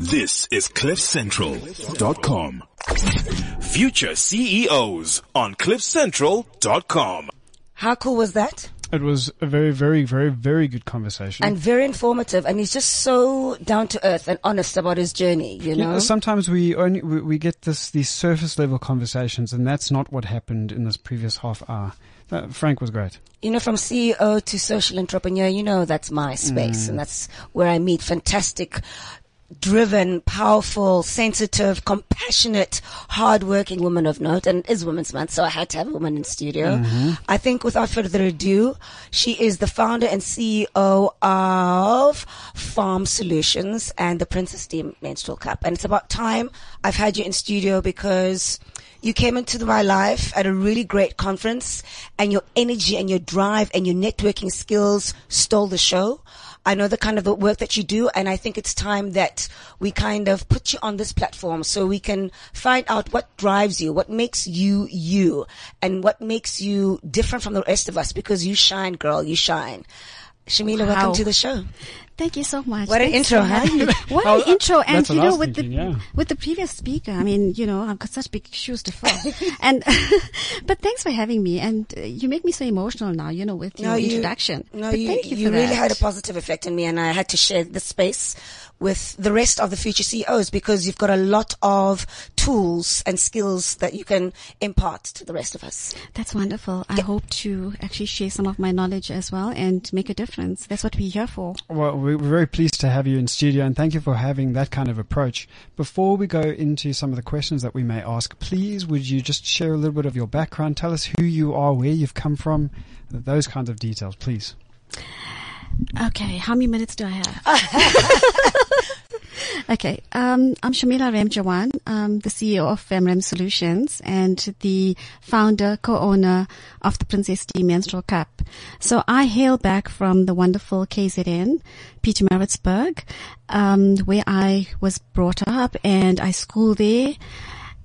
This is CliffCentral.com. Future CEOs on CliffCentral.com. How cool was that? It was a very, very, very, very good conversation. And very informative. And he's just so down to earth and honest about his journey, you know? sometimes we only, we, we get this, these surface level conversations and that's not what happened in this previous half hour. Uh, Frank was great. You know, from CEO to social entrepreneur, you know, that's my space and that's where I meet fantastic driven, powerful, sensitive, compassionate, hardworking woman of note. And is Women's Month, so I had to have a woman in studio. Mm-hmm. I think without further ado, she is the founder and CEO of Farm Solutions and the Princess D Menstrual Cup. And it's about time I've had you in studio because you came into my life at a really great conference and your energy and your drive and your networking skills stole the show. I know the kind of the work that you do, and I think it's time that we kind of put you on this platform so we can find out what drives you, what makes you you, and what makes you different from the rest of us because you shine, girl, you shine. Shamila, welcome to the show. Thank you so much. What an intro, huh? having me. What Oh, an intro! And you know, with thinking, the yeah. with the previous speaker, I mean, you know, I've got such big shoes to fill. and but thanks for having me. And uh, you make me so emotional now. You know, with your you- introduction. No, but you, thank you, you for really that. had a positive effect on me and I had to share the space with the rest of the future CEOs because you've got a lot of tools and skills that you can impart to the rest of us. That's wonderful. I hope to actually share some of my knowledge as well and make a difference. That's what we're here for. Well, we- we're very pleased to have you in studio and thank you for having that kind of approach. Before we go into some of the questions that we may ask, please would you just share a little bit of your background? Tell us who you are, where you've come from, those kinds of details, please. Okay, how many minutes do I have? okay, um, I'm Shamila Ramjawan. I'm the CEO of FemRem Solutions and the founder, co-owner of the Princess D Menstrual Cup. So I hail back from the wonderful KZN, Pietermaritzburg, um, where I was brought up and I school there.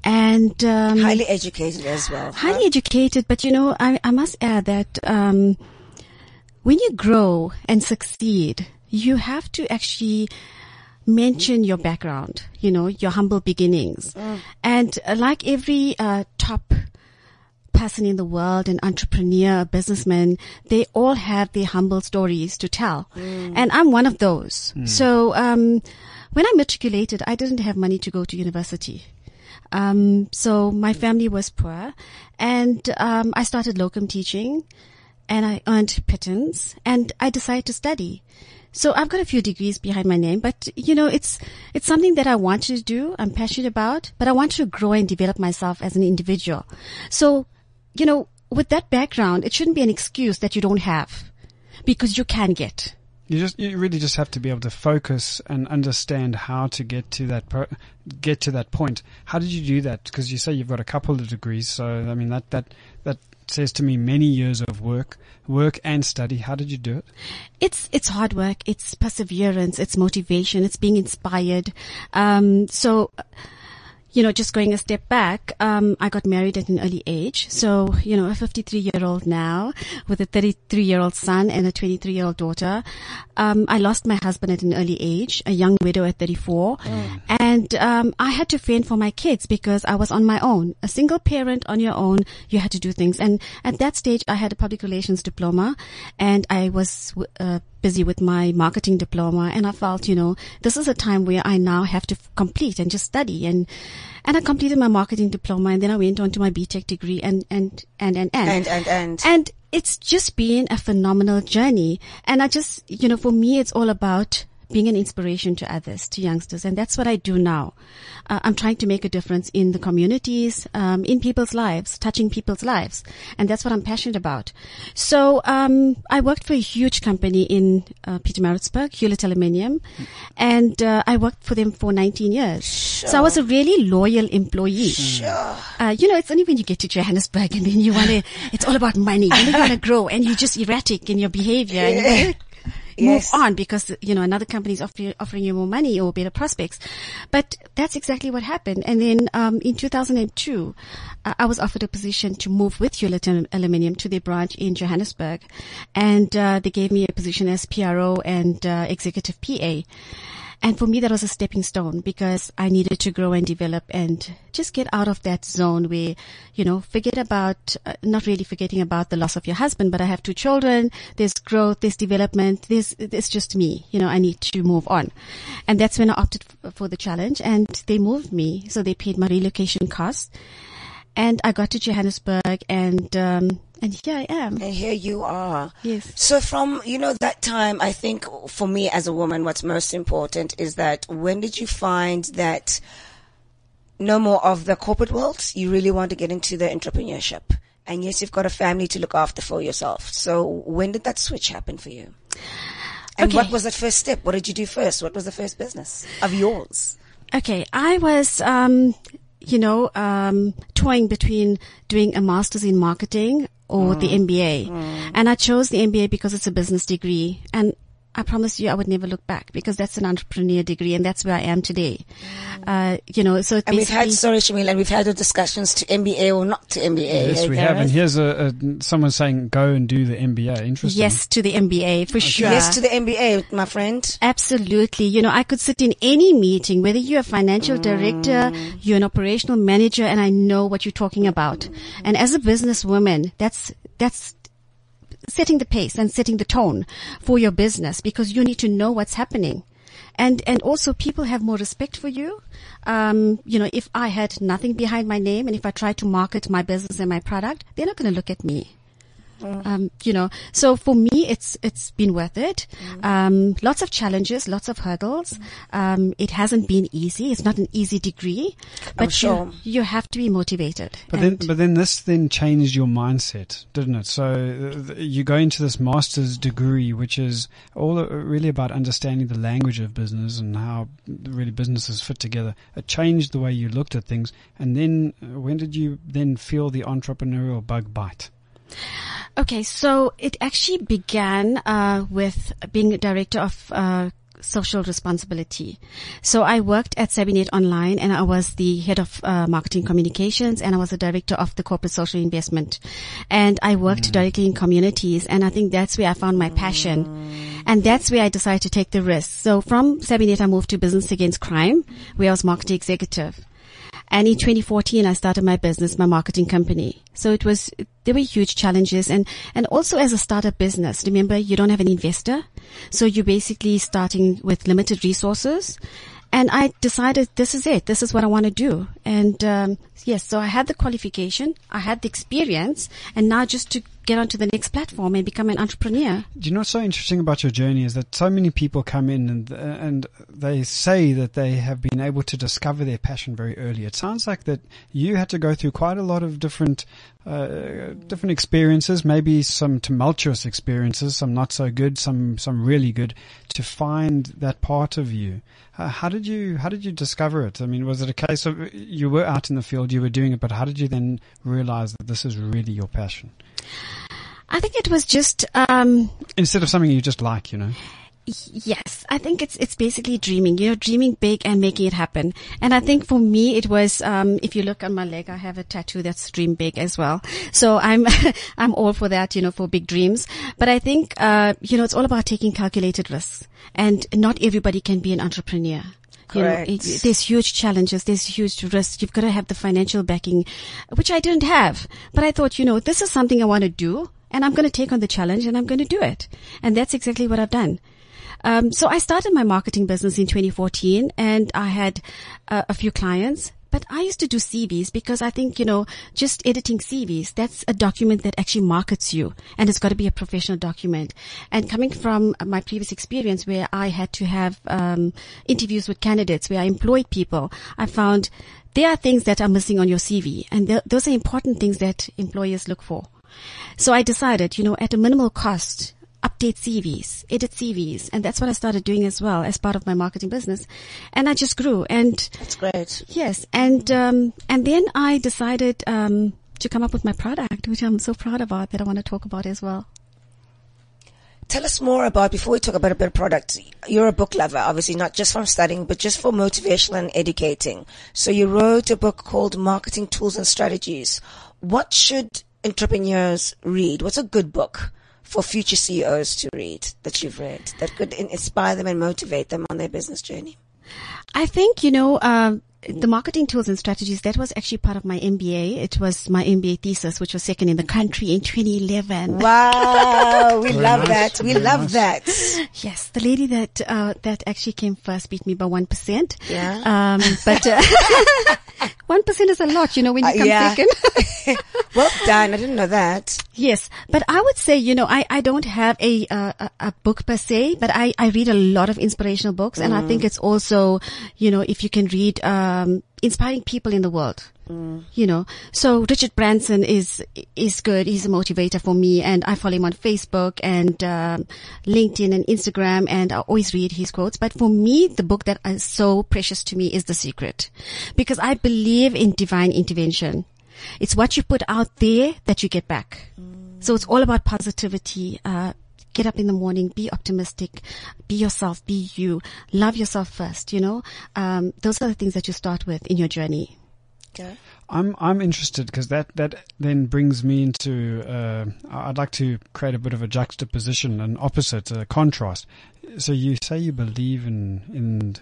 And um, Highly educated as well. huh? highly educated, but you know, I, I must add that um, when you grow and succeed, you have to actually mention your background, you know, your humble beginnings. And uh, like every uh, top person in the world, an entrepreneur, a businessman, they all have their humble stories to tell. And I'm one of those. So, um, when I matriculated, I didn't have money to go to university. Um, so my family was poor and, um, I started locum teaching and I earned pittance and I decided to study. So I've got a few degrees behind my name, but you know, it's, it's something that I want to do. I'm passionate about, but I want to grow and develop myself as an individual. So, you know, with that background, it shouldn't be an excuse that you don't have because you can get. You just, you really just have to be able to focus and understand how to get to that, pro- get to that point. How did you do that? Because you say you've got a couple of degrees, so I mean that that that says to me many years of work, work and study. How did you do it? it's it's hard work, it's perseverance, it's motivation, it's being inspired. Um, so, you know, just going a step back, um, I got married at an early age. So, you know, a 53 year old now with a 33 year old son and a 23 year old daughter. Um, I lost my husband at an early age, a young widow at 34. And, um, I had to fend for my kids because I was on my own. A single parent on your own, you had to do things. And at that stage, I had a public relations diploma and I was, uh, busy with my marketing diploma and I felt, you know, this is a time where I now have to f- complete and just study and, and I completed my marketing diploma and then I went on to my BTech degree and, and, and, and, and. And, and, and. And it's just been a phenomenal journey. And I just, you know, for me, it's all about being an inspiration to others, to youngsters. And that's what I do now. Uh, I'm trying to make a difference in the communities, um, in people's lives, touching people's lives. And that's what I'm passionate about. So, um, I worked for a huge company in, uh, Peter Maritzburg, Hulett Aluminium. And, uh, I worked for them for 19 years. Sure. So I was a really loyal employee. Uh, you know, it's only when you get to Johannesburg and then you want to, it's all about money and you want to grow and you're just erratic in your behavior wanna Yes. move on because, you know, another company is offering, offering you more money or better prospects. But that's exactly what happened. And then, um, in 2002, uh, I was offered a position to move with Hulett Aluminium to their branch in Johannesburg. And, uh, they gave me a position as PRO and, uh, executive PA. And for me, that was a stepping stone because I needed to grow and develop and just get out of that zone where, you know, forget about, uh, not really forgetting about the loss of your husband, but I have two children. There's growth, there's development. There's, it's just me. You know, I need to move on. And that's when I opted f- for the challenge and they moved me. So they paid my relocation costs and I got to Johannesburg and, um, and here I am. And here you are. Yes. So from, you know, that time, I think for me as a woman, what's most important is that when did you find that no more of the corporate world, you really want to get into the entrepreneurship? And yes, you've got a family to look after for yourself. So when did that switch happen for you? And Okay. what was that first step? What did you do first? What was the first business of yours? Okay, I was, um, you know, um, toying between doing a master's in marketing or the MBA. And I chose the MBA because it's a business degree. And I promise you I would never look back because that's an entrepreneur degree and that's where I am today. Uh, you know, so And we've had, sorry, Shamil, and we've had the discussions to MBA or not to MBA. Yes, hey, we have. And here's a, a someone saying go and do the MBA. Interesting. yes to the MBA for sure. Yes to the MBA, my friend. Absolutely. You know, I could sit in any meeting, whether you're a financial director, you're an operational manager, and I know what you're talking about. And as a businesswoman, that's, that's setting the pace and setting the tone for your business because you need to know what's happening. And, and also people have more respect for you. Um, you know, if I had nothing behind my name and if I tried to market my business and my product, they're not going to look at me. Um, you know, so for me, it's it's been worth it. Um, lots of challenges, lots of hurdles. Um, it hasn't been easy. It's not an easy degree, but sure. you, you have to be motivated. But then, but then this then changed your mindset, didn't it? So uh, th- you go into this master's degree, which is all uh, really about understanding the language of business and how really businesses fit together. It changed the way you looked at things. And then, uh, when did you then feel the entrepreneurial bug bite? Okay, so it actually began uh, with being a director of uh, social responsibility. So I worked at Sabinet Online, and I was the head of uh, marketing communications, and I was the director of the corporate social investment. And I worked directly in communities, and I think that's where I found my passion. And that's where I decided to take the risk. So from Sabinet, I moved to Business Against Crime, where I was marketing executive. And in 2014, I started my business, my marketing company. So it was, there were huge challenges and, and also as a startup business, remember you don't have an investor. So you're basically starting with limited resources. And I decided this is it. This is what I want to do. And, um, yes, so I had the qualification. I had the experience and now just to get onto the next platform and become an entrepreneur. Do you know what's so interesting about your journey is that so many people come in and and they say that they have been able to discover their passion very early. It sounds like that you had to go through quite a lot of different uh, different experiences, maybe some tumultuous experiences, some not so good, some some really good, to find that part of you. Uh, how did you how did you discover it? I mean, was it a case of you were out in the field, you were doing it, but how did you then realize that this is really your passion I think it was just, um, instead of something you just like, you know? Yes, I think it's it's basically dreaming. You know, dreaming big and making it happen. And I think for me, it was. Um, if you look on my leg, I have a tattoo that's dream big as well. So I'm I'm all for that. You know, for big dreams. But I think uh, you know, it's all about taking calculated risks, and not everybody can be an entrepreneur. You know, Correct. it- there's huge challenges. There's huge risks. You've got to have the financial backing, which I didn't have. But I thought, you know, this is something I want to do and I'm going to take on the challenge and I'm going to do it. And that's exactly what I've done. Um, so I started my marketing business in 2014 and I had uh, a few clients. But I used to do CVs because I think, you know, just editing CVs, that's a document that actually markets you and it's got to be a professional document. And coming from my previous experience where I had to have, um, interviews with candidates, where I employed people, I found there are things that are missing on your CV and th- those are important things that employers look for. So I decided, you know, at a minimal cost, update CVs, edit CVs. And that's what I started doing as well as part of my marketing business. And I just grew. And That's great. yes, and, um, and then I decided, um, to come up with my product, which I'm so proud about that I want to talk about as well. Tell us more about, before we talk about a better product, you're a book lover, obviously not just from studying, but just for motivational and educating. So you wrote a book called Marketing Tools and Strategies. What should entrepreneurs read? What's a good book for future CEOs to read that you've read that could inspire them and motivate them on their business journey? I think, you know, um, the marketing tools and strategies, that was actually part of my MBA. It was my MBA thesis, which was second in the country in 2011. Wow, we love nice, that. We very love nice. that. Yes, the lady that, uh, that actually came first beat me by 1%. Yeah. Um, but, uh, 1% is a lot, you know, when you Uh, come yeah. second. Well done. I didn't know that. Yes, but I would say, you know, I, I don't have a, uh, a, a book per se, but I, I read a lot of inspirational books and I think it's also, you know, if you can read, um, inspiring people in the world. You know, so Richard Branson is, is good. He's a motivator for me and I follow him on Facebook and, um, LinkedIn and Instagram and I always read his quotes. But for me, the book that is so precious to me is The Secret because I believe in divine intervention. It's what you put out there that you get back. So it's all about positivity. Uh, get up in the morning, be optimistic, be yourself, be you, love yourself first, you know? Um, those are the things that you start with in your journey. Okay. I'm I'm interested because that that then brings me into. Uh, I'd like to create a bit of a juxtaposition, an opposite, a contrast. So you say you believe in in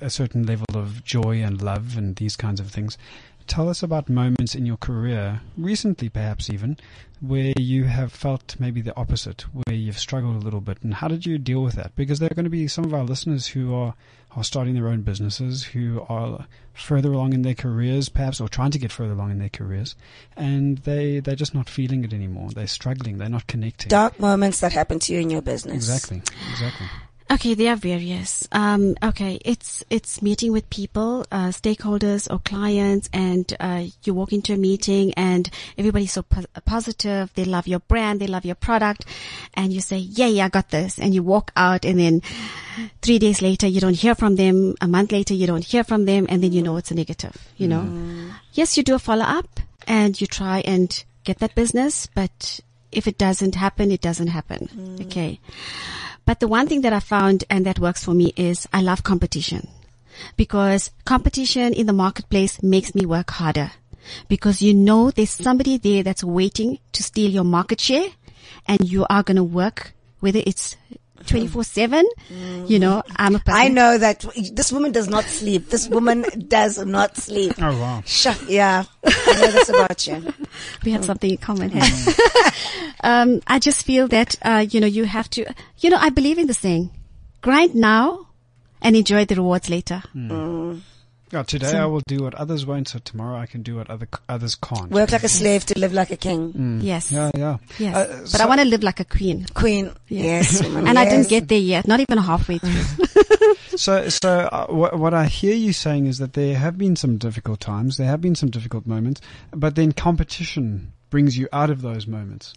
a certain level of joy and love and these kinds of things. Tell us about moments in your career, recently perhaps even, where you have felt maybe the opposite, where you've struggled a little bit, and how did you deal with that? Because there are going to be some of our listeners who are are starting their own businesses, who are further along in their careers, perhaps, or trying to get further along in their careers, and they they're just not feeling it anymore. They're struggling. They're not connecting. Dark moments that happen to you in your business. Exactly. Exactly. Okay, they are various. Um, okay, it's it's meeting with people, uh, stakeholders or clients, and uh, you walk into a meeting and everybody's so po- positive. They love your brand, they love your product, and you say, "Yeah, yeah, I got this," and you walk out, and then three days later you don't hear from them. A month later you don't hear from them, and then you know it's a negative. You know, yes, you do a follow up and you try and get that business, but if it doesn't happen, it doesn't happen. Okay. But the one thing that I found and that works for me is I love competition. Because competition in the marketplace makes me work harder. Because you know there's somebody there that's waiting to steal your market share and you are going to work whether it's 24 seven, you know, I'm a person. I know that this woman does not sleep. This woman does not sleep. Oh wow. Sure. Yeah. I know this about you. we have something in common here. um, I just feel that, uh, you know, you have to, you know, I believe in the saying, grind now and enjoy the rewards later. Yeah, today I will do what others won't, so tomorrow I can do what other others can't. Work like a slave to live like a king. Yes. Yeah, yeah. Yes. Uh, but I want to live like a queen. Queen. Yeah. Yes. woman, And I didn't get there yet, not even halfway through. So, so uh, what, what I hear you saying is that there have been some difficult times, there have been some difficult moments, but then competition brings you out of those moments.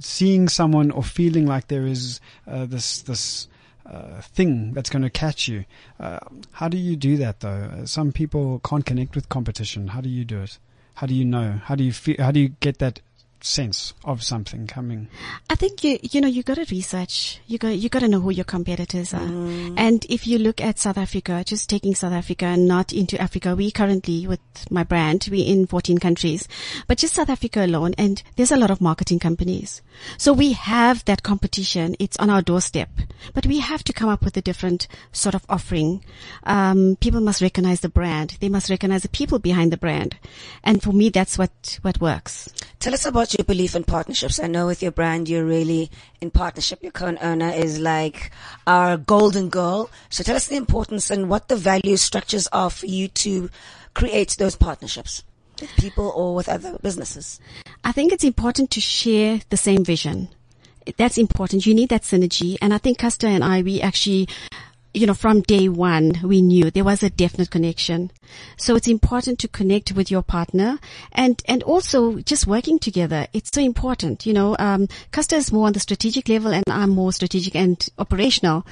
Seeing someone or feeling like there is uh, this this uh, thing that's going to catch you. Uh, how do you do that though? Uh, Some people can't connect with competition. How do you do it? How do you know? How do you feel? How do you get that sense of something coming? I think you you know you got to research. You got you got to know who your competitors are. And if you look at South Africa, just taking South Africa and not into Africa, we currently with my brand we in 14 countries, but just South Africa alone, and there's a lot of marketing companies. So we have that competition. It's on our doorstep, but we have to come up with a different sort of offering. Um, people must recognize the brand. They must recognize the people behind the brand, and for me, that's what what works. Tell us about your belief in partnerships. I know with your brand, you're really in partnership. Your current owner is like our golden girl. So tell us the importance and what the value structures are for you to create those partnerships with people or with other businesses. I think it's important to share the same vision. That's important. You need that synergy. And I think Custer and I, we actually, you know, from day one, we knew there was a definite connection. So it's important to connect with your partner and, and also just working together. It's so important. You know, um, Custer is more on the strategic level and I'm more strategic and operational.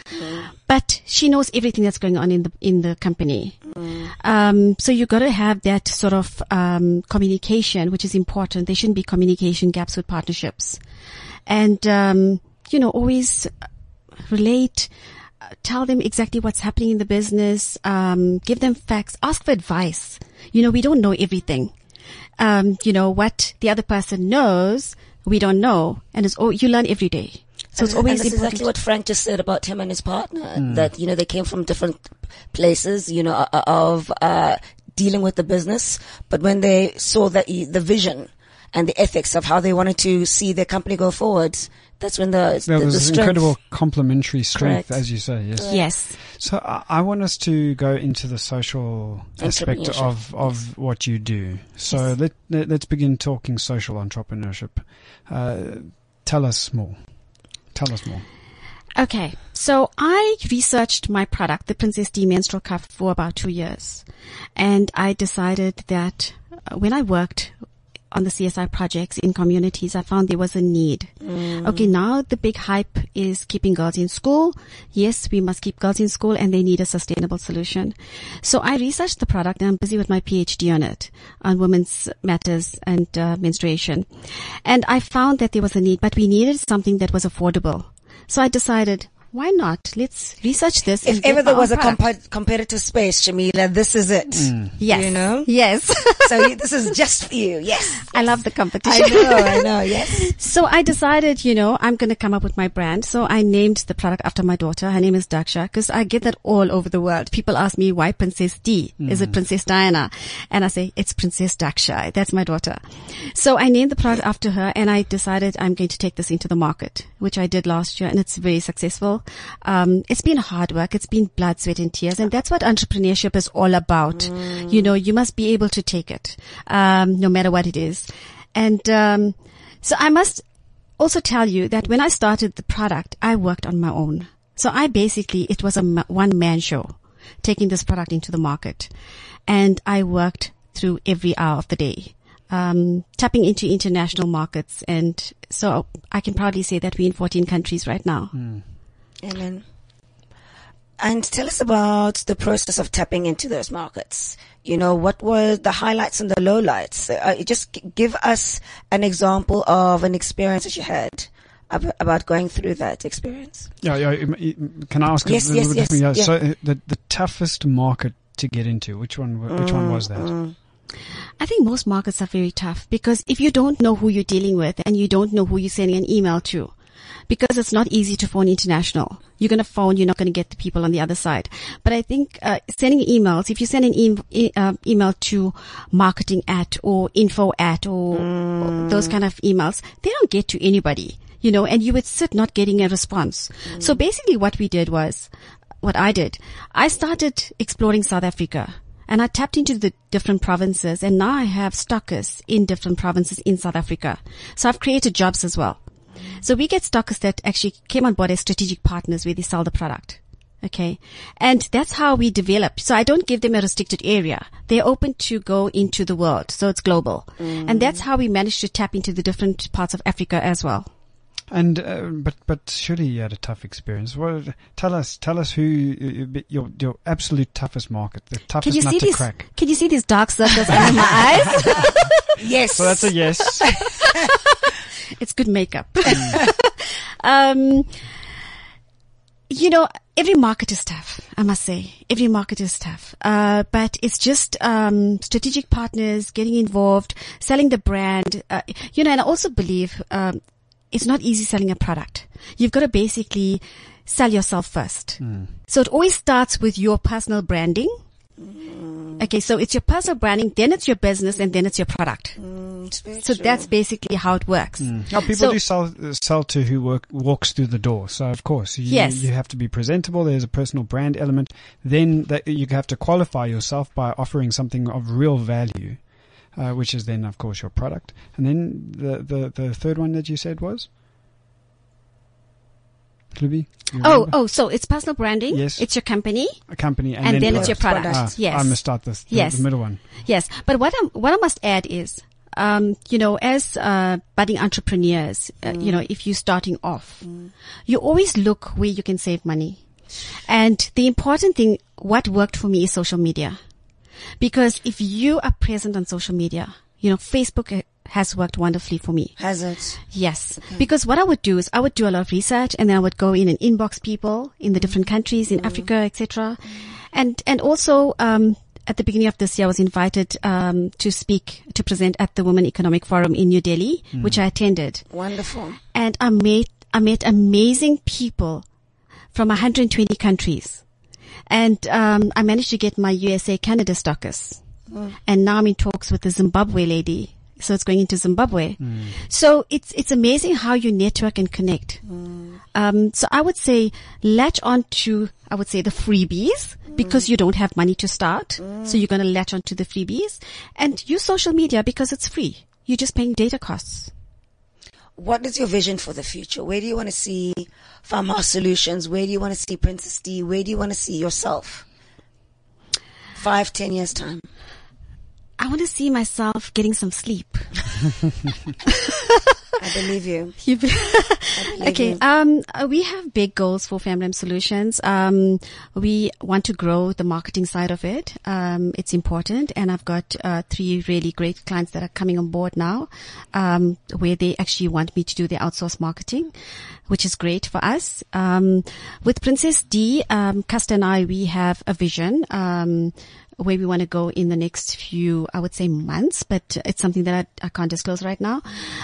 But she knows everything that's going on in the, in the company. Um, so you got to have that sort of um, communication, which is important. There shouldn't be communication gaps with partnerships, and um, you know, always relate. Tell them exactly what's happening in the business. Um, give them facts. Ask for advice. You know, we don't know everything. Um, you know what the other person knows. we don't know, and it's oh, you learn every day. So it's always and that's important. exactly what Frank just said about him and his partner. That you know they came from different places, you know, uh, of uh, dealing with the business, but when they saw that the vision and the ethics of how they wanted to see their company go forward, that's when the There the, was the strength. incredible complementary strength, Correct. as you say. Yes. yes. So I, I want us to go into the social aspect Entrepreneurship. of, of what you do. So let, let us begin talking social entrepreneurship. Uh, tell us more. Tell us more. Okay, so I researched my product, the Princess D menstrual cup, for about two years, and I decided that uh, when I worked on the CSI projects in communities, I found there was a need. Okay, now the big hype is keeping girls in school. Yes, we must keep girls in school and they need a sustainable solution. So I researched the product and I'm busy with my PhD on it, on women's matters and uh, menstruation. And I found that there was a need, but we needed something that was affordable. So I decided, why not? Let's research this. If ever there was a product. compa- competitive space, Shamila, this is it. Hmm. yes, you know? yes. so this is just for you. Yes. I love the competition. I know, I know, yes. So I decided, you know, I'm going to come up with my brand. So I named the product after my daughter. Her name is Daksha because I get that all over the world. People ask me why Princess D? Hmm. Is it Princess Diana? And I say it's Princess Daksha. That's my daughter. So I named the product after her and I decided I'm going to take this into the market, which I did last year and it's very successful. Um, it's been hard work. It's been blood, sweat and tears. And that's what entrepreneurship is all about. You know, you must be able to take it, um, no matter what it is. And, um, so I must also tell you that when I started the product, I worked on my own. So I basically, it was a one man show taking this product into the market and I worked through every hour of the day. Um, tapping into international markets. And so I can proudly say that we're in 14 countries right now. Amen. And tell us about the process of tapping into those markets. You know, what were the highlights and the lowlights? Uh, just give us an example of an experience that you had about going through that experience. Yeah, yeah. Can I ask Yes, a yes, bit yes, yeah. So uh, the the toughest market to get into, which one? w- Which one was that? Mm, I think most markets are very tough because if you don't know who you're dealing with and you don't know who you're sending an email to, because it's not easy to phone international. You're going to phone, you're not going to get the people on the other side. But I think uh, sending emails, if you send an e- e- uh, email to marketing at or info at or, or those kind of emails, they don't get to anybody, you know, and you would sit not getting a response. So basically what we did was, what I did, I started exploring South Africa. And I tapped into the different provinces and now I have stockers in different provinces in South Africa. So I've created jobs as well. So we get stockers that actually came on board as strategic partners where they sell the product. Okay. And that's how we develop. So I don't give them a restricted area. They're open to go into the world. So it's global. And that's how we managed to tap into the different parts of Africa as well. And uh, but but surely you had a tough experience. Well, tell us tell us who uh, your your absolute toughest market, the Can toughest you nut see to these? crack. Can you see these dark circles under my eyes? Yes. So that's a yes. It's good makeup. um, you know, every market is tough. I must say, every market is tough. Uh, but it's just um, strategic partners getting involved, selling the brand. Uh, you know, and I also believe um, it's not easy selling a product. You've got to basically sell yourself first. So it always starts with your personal branding. Okay, so it's your personal branding, then it's your business, and then it's your product. It's very So true. that's basically how it works. Now people So- do sell uh, sell to who work walks through the door. So of course, you, Yes. you have to be presentable. There's a personal brand element. Then that you have to qualify yourself by offering something of real value, uh, which is then of course your product. And then the the, the third one that you said was. Libby? Oh, oh, so it's personal branding. Yes. It's your company, a company, and, and, then, it's your product. product. Ah, yes. I must start this. The, Yes. the middle one. Yes. But what I what I must add is, um, you know, as uh, budding entrepreneurs, uh, you know, if you're starting off, you always look where you can save money. And the important thing, what worked for me is social media, because if you are present on social media, you know, Facebook uh, has worked wonderfully for me. Has it? Yes. Because what I would do is I would do a lot of research and then I would go in and inbox people in the different countries in Africa, etc. And, and also, um, at the beginning of this year, I was invited um, to speak to present at the Women Economic Forum in New Delhi, which I attended, Wonderful. and I met I met amazing people from 120 countries, and um, I managed to get my USA Canada stockers, and now I'm in talks with the Zimbabwe lady. So it's going into Zimbabwe. So it's it's amazing how you network and connect. Um, so I would say latch on to I would say the freebies because you don't have money to start. So you're going to latch on to the freebies and use social media because it's free. You're just paying data costs. What is your vision for the future? Where do you want to see Farmhouse Solutions? Where do you want to see Princess D? Where do you want to see yourself? Five, ten years time. I want to see myself getting some sleep. I believe you. You be- believe okay. you. Um, uh, we have big goals for Family Solutions. Um, we want to grow the marketing side of it. Um, it's important, and I've got uh, three really great clients that are coming on board now, um, where they actually want me to do the outsource marketing, which is great for us. Um, with Princess D, um, Custer and I, we have a vision. Um, where we want to go in the next few, I would say months, but it's something that I, I can't disclose right now.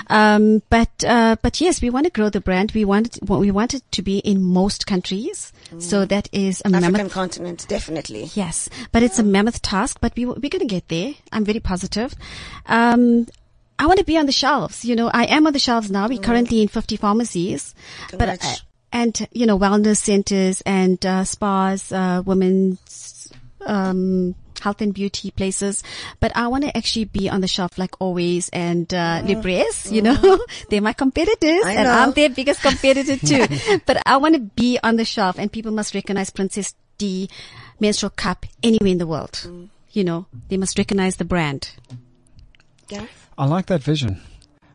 Um, but, uh, but yes, we want to grow the brand. We want, it, we want it to be in most countries. So that is a African mammoth. continent, definitely. Yes, but it's a mammoth task, but we, we're going to get there. I'm very positive. Um, I want to be on the shelves. You know, I am on the shelves now. We're currently in 50 pharmacies, but, uh, and, you know, wellness centers and, uh, spas, uh, women's, um, health and beauty places, but I want to actually be on the shelf like always and, uh, Libresse, you know, they're my competitors and. I'm their biggest competitor too. but I want to be on the shelf and people must recognize Princess D menstrual cup anywhere in the world. You know, they must recognize the brand. Gareth? I like that vision.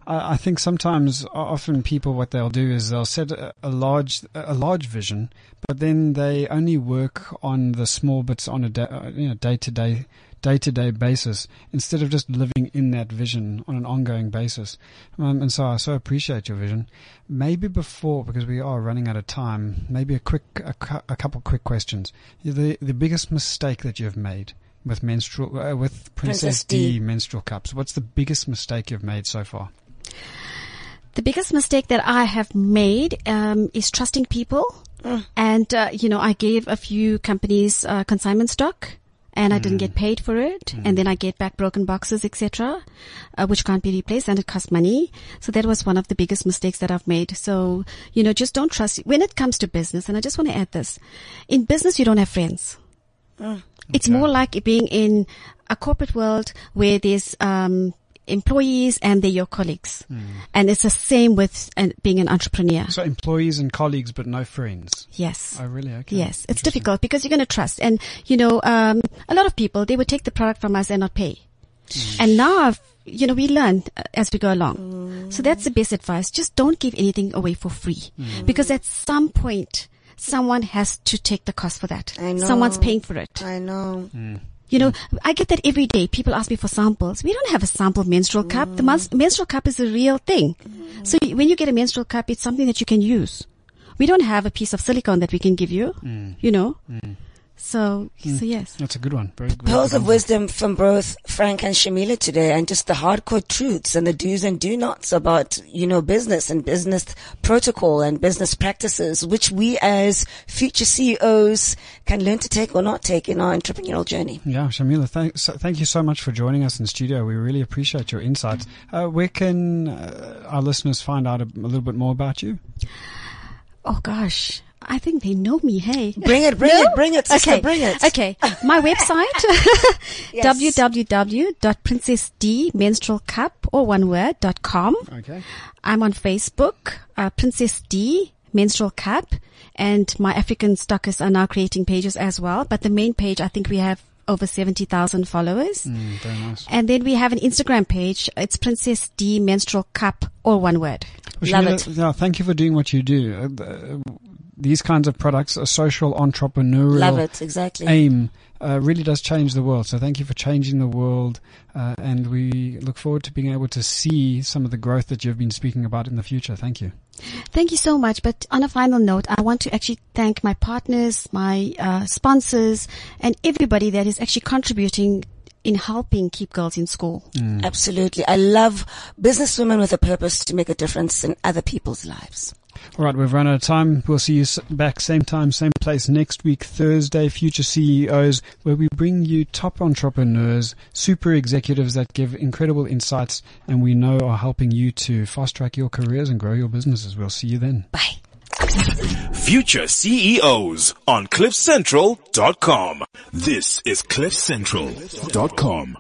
I, I think sometimes, often people, what they'll do is they'll set a, a large, a large vision, but then they only work on the small bits on a day, uh, you know, day to day, day to day basis instead of just living in that vision on an ongoing basis. Um, and so I so appreciate your vision. Maybe before, because we are running out of time, maybe a quick, a, a couple quick questions. The the biggest mistake that you've made with menstrual, uh, with Princess, Princess D. D. menstrual cups. What's the biggest mistake you've made so far? The biggest mistake that I have made um, is trusting people. And, uh, you know, I gave a few companies uh, consignment stock and I didn't get paid for it. And then I get back broken boxes, etc., uh, which can't be replaced and it costs money. So that was one of the biggest mistakes that I've made. So, you know, just don't trust when it comes to business. And I just want to add this. In business, you don't have friends. It's more like being in a corporate world where there's um, employees and they're your colleagues, and it's the same with being an entrepreneur. So employees and colleagues, but no friends. Yes. Oh, really? Okay. Yes, it's difficult because you're going to trust. And, you know, um, a lot of people, they would take the product from us and not pay. And now, I've, you know, we learn uh, as we go along. So that's the best advice. Just don't give anything away for free because at some point, someone has to take the cost for that. I know. Someone's paying for it. I know. You know, I get that every day. People ask me for samples. We don't have a sample menstrual cup. The mas- menstrual cup is a real thing. So y- when you get a menstrual cup, it's something that you can use. We don't have a piece of silicone that we can give you, mm. you know. Mm. So, so yes. That's a good one. Very good. Pearls of wisdom from both Frank and Shamila today and just the hardcore truths and the do's and do nots about, you know, business and business protocol and business practices, which we as future CEOs can learn to take or not take in our entrepreneurial journey. Yeah, Shamila, thank, so, thank you so much for joining us in studio. We really appreciate your insights. Uh, where can uh, our listeners find out a, a little bit more about you? Oh gosh. I think they know me. Hey. Bring it, bring it, bring it, sister, okay. bring it. Okay. My website, Yes. www.princessdmenstrualcup or one word dot com. Okay. I'm on Facebook, uh, Princess D Menstrual Cup, and my African stockers are now creating pages as well. But the main page, I think we have over 70,000 followers. Mm, very nice. And then we have an Instagram page. It's Princess D Menstrual Cup, all one word. Well, Love Shamila, Yeah, thank you for doing what you do. Uh, uh, these kinds of products, a social entrepreneurial Love it, exactly. aim, uh, really does change the world. So thank you for changing the world, uh, and we look forward to being able to see some of the growth that you've been speaking about in the future. Thank you. Thank you so much. But on a final note, I want to actually thank my partners, my uh, sponsors, and everybody that is actually contributing in helping keep girls in school. Absolutely. I love businesswomen with a purpose to make a difference in other people's lives. All right, we've run out of time. We'll see you back same time, same place next week, Thursday, Future CEOs, where we bring you top entrepreneurs, super executives that give incredible insights and we know are helping you to fast track your careers and grow your businesses. We'll see you then. Bye. Future CEOs on CliffCentral.com. This is CliffCentral.com.